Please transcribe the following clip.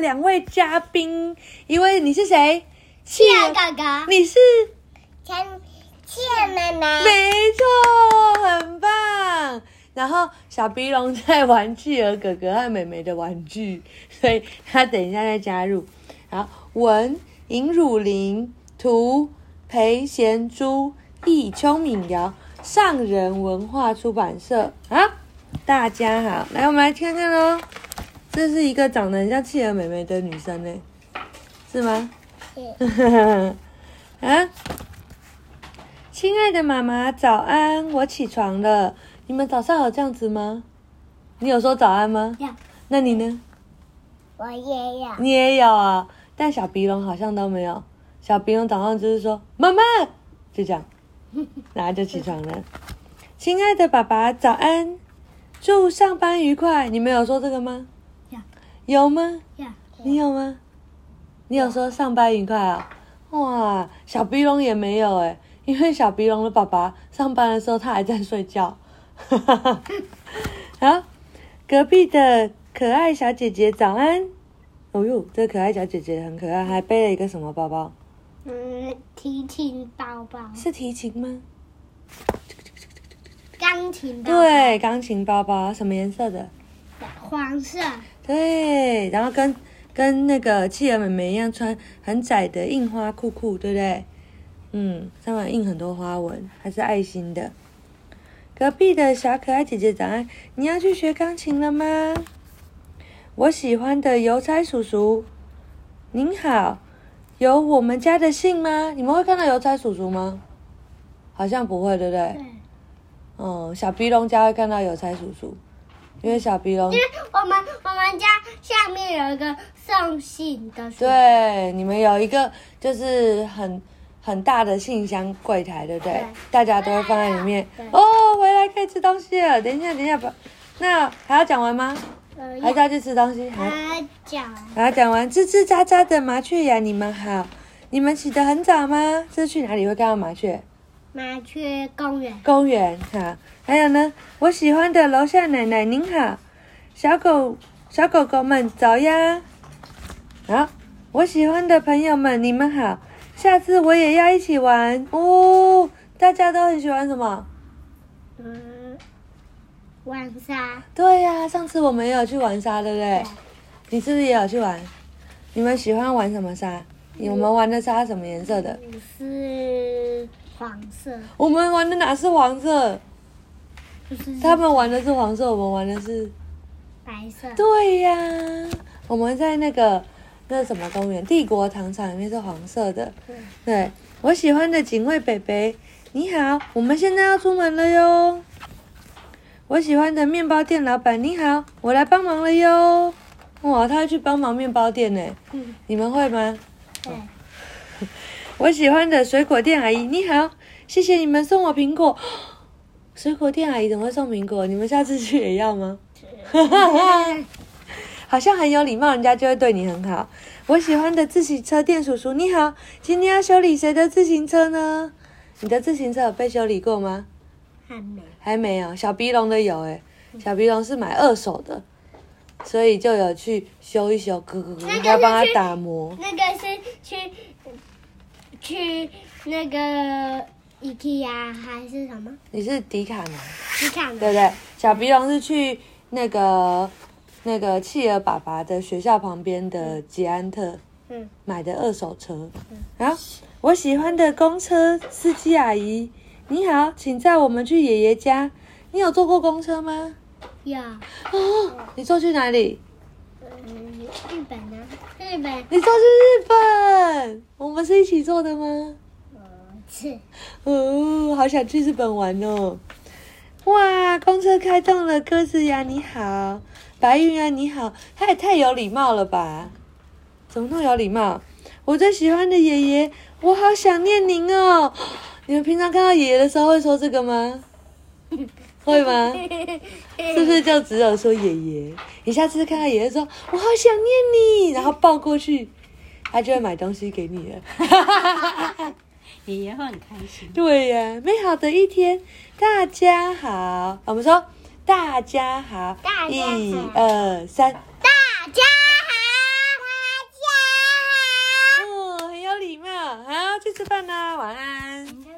两位嘉宾，一位你是谁？企鹅哥哥，你是？千企鹅妹妹，没错，很棒。然后小鼻龙在玩企鹅哥哥和妹妹的玩具，所以他等一下再加入。好，文尹汝霖，图裴贤珠，易邱敏瑶，上人文化出版社。好，大家好，来我们来看看喽。这是一个长得很像企鹅妹妹的女生呢，是吗？是 啊，亲爱的妈妈，早安！我起床了。你们早上有这样子吗？你有说早安吗？有，那你呢？我也有。你也有啊，但小鼻龙好像都没有。小鼻龙早上就是说妈妈，就这样，然后就起床了。亲爱的爸爸，早安！祝上班愉快。你们有说这个吗？有，有吗？有。你有吗？你有说上班愉快啊？哇，小鼻龙也没有哎，因为小鼻龙的爸爸上班的时候他还在睡觉。好，隔壁的可爱小姐姐早安。哦呦，这可爱小姐姐很可爱，还背了一个什么包包？嗯，提琴包包，是提琴吗？钢琴包包，对，钢琴包包，什么颜色的？黄色，对，然后跟跟那个企鹅妹妹一样穿很窄的印花裤裤，对不对？嗯，上面印很多花纹，还是爱心的。隔壁的小可爱姐姐早安，你要去学钢琴了吗？我喜欢的邮差叔叔，您好，有我们家的信吗？你们会看到邮差叔叔吗？好像不会，对不对？对，嗯，小鼻龙家会看到邮差叔叔，因为小鼻龙因为我们我们家下面有一个送信的书，对，你们有一个就是很很大的信箱柜台，对不对？对大家都会放在里面。哦，回来可以吃东西了。等一下，等一下，把那还要讲完吗？呃，还是要去吃东西？还他讲，还要讲完？吱吱喳喳的麻雀呀，你们好。你们起得很早吗？这是去哪里会看到麻雀？麻雀公园，公园哈。还有呢，我喜欢的楼下奶奶您好，小狗小狗狗们早呀。好，我喜欢的朋友们你们好，下次我也要一起玩哦。大家都很喜欢什么？嗯，玩沙，对呀、上次我们也有去玩沙，对不对？你是不是也有去玩？你们喜欢玩什么沙？我们玩的沙什么颜色的？是黄色，我们玩的哪是黄色？就是他们玩的是黄色，我们玩的是白色，对呀，我们在那个那什么公园，帝国糖厂里面是黄色的。对对，我喜欢的警卫北北，你好，我们现在要出门了哟。我喜欢的面包店老板，你好，我来帮忙了哟。哇，他要去帮忙面包店呢，嗯，你们会吗？对，我喜欢的水果店阿姨，你好，谢谢你们送我苹果。水果店阿姨怎么会送苹果？你们下次去也要吗？好像很有礼貌，人家就会对你很好。我喜欢的自行车店叔叔，你好，今天要修理谁的自行车呢？你的自行车有被修理过吗？还没，还没有，小鼻龙的有诶，小鼻龙是买二手的，所以就有去修一修，咯咯咯，那个还要帮他打磨。那个是去去那个 IKEA 还是什么？你是迪卡侬，迪卡侬对不对？小鼻龙是去那个那个企鹅爸爸的学校旁边的捷安特嗯，买的二手车。然后，我喜欢的公车司机阿姨，你好，请载我们去爷爷家。你有坐过公车吗？有，哦，你坐去哪里？嗯，日本呢？日本，你坐去日本？一起做的吗？嗯，是，哦，好想去日本玩哦！哇，公车开动了，鸽子呀你好，白云啊你好，他也太有礼貌了吧？怎么那么有礼貌？我最喜欢的爷爷，我好想念您哦！你们平常看到爷爷的时候会说这个吗？会吗？是不是就只有说爷爷？你下次看到爷爷说“我好想念你”，然后抱过去，他就会买东西给你了，你也会很开心。对呀，美好的一天，大家好。我们说，大家好，一二三，大家好，大家，哇，很有礼貌。好，去吃饭啦，晚安。